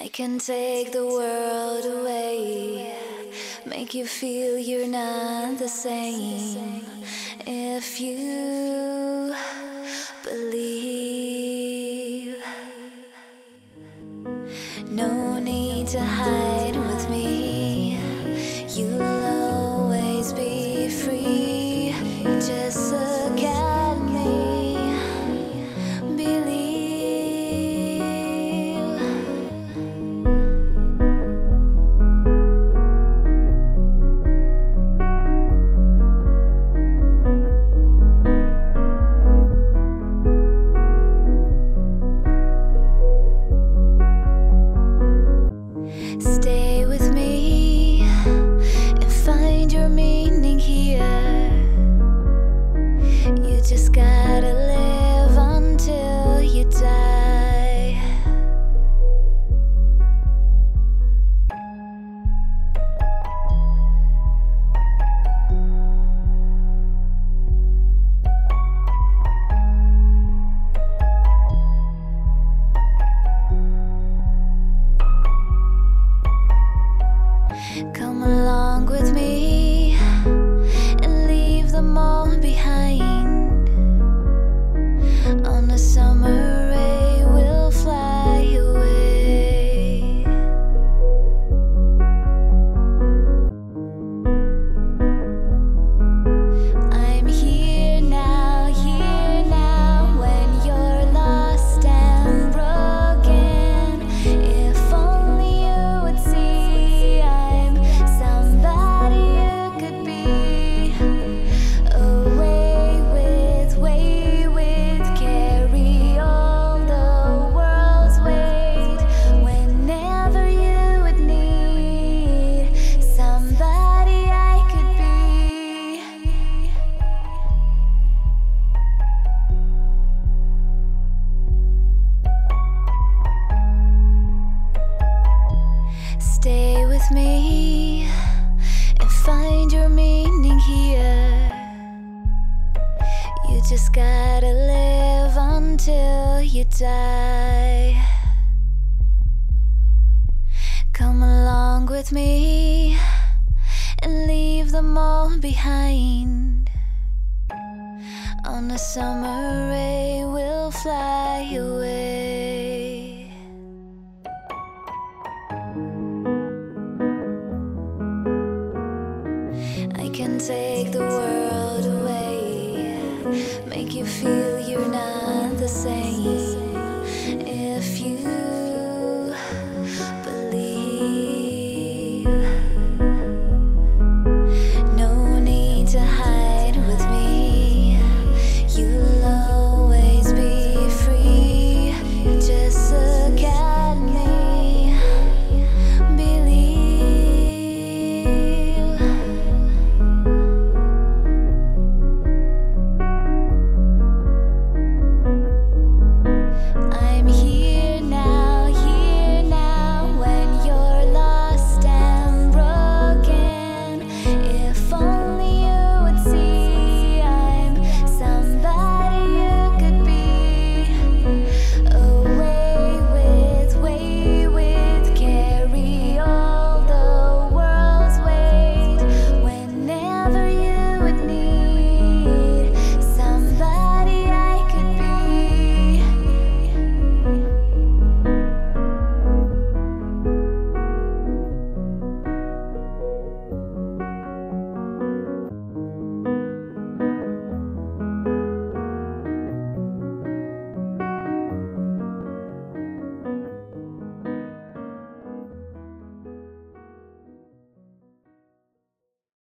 I can take the world away, make you feel you're not the same. If you believe, no need to hide with me. Just gotta live until you die. Come along with me and leave them all behind. On a summer ray, we'll fly away. I can take the world make you feel you're not the same.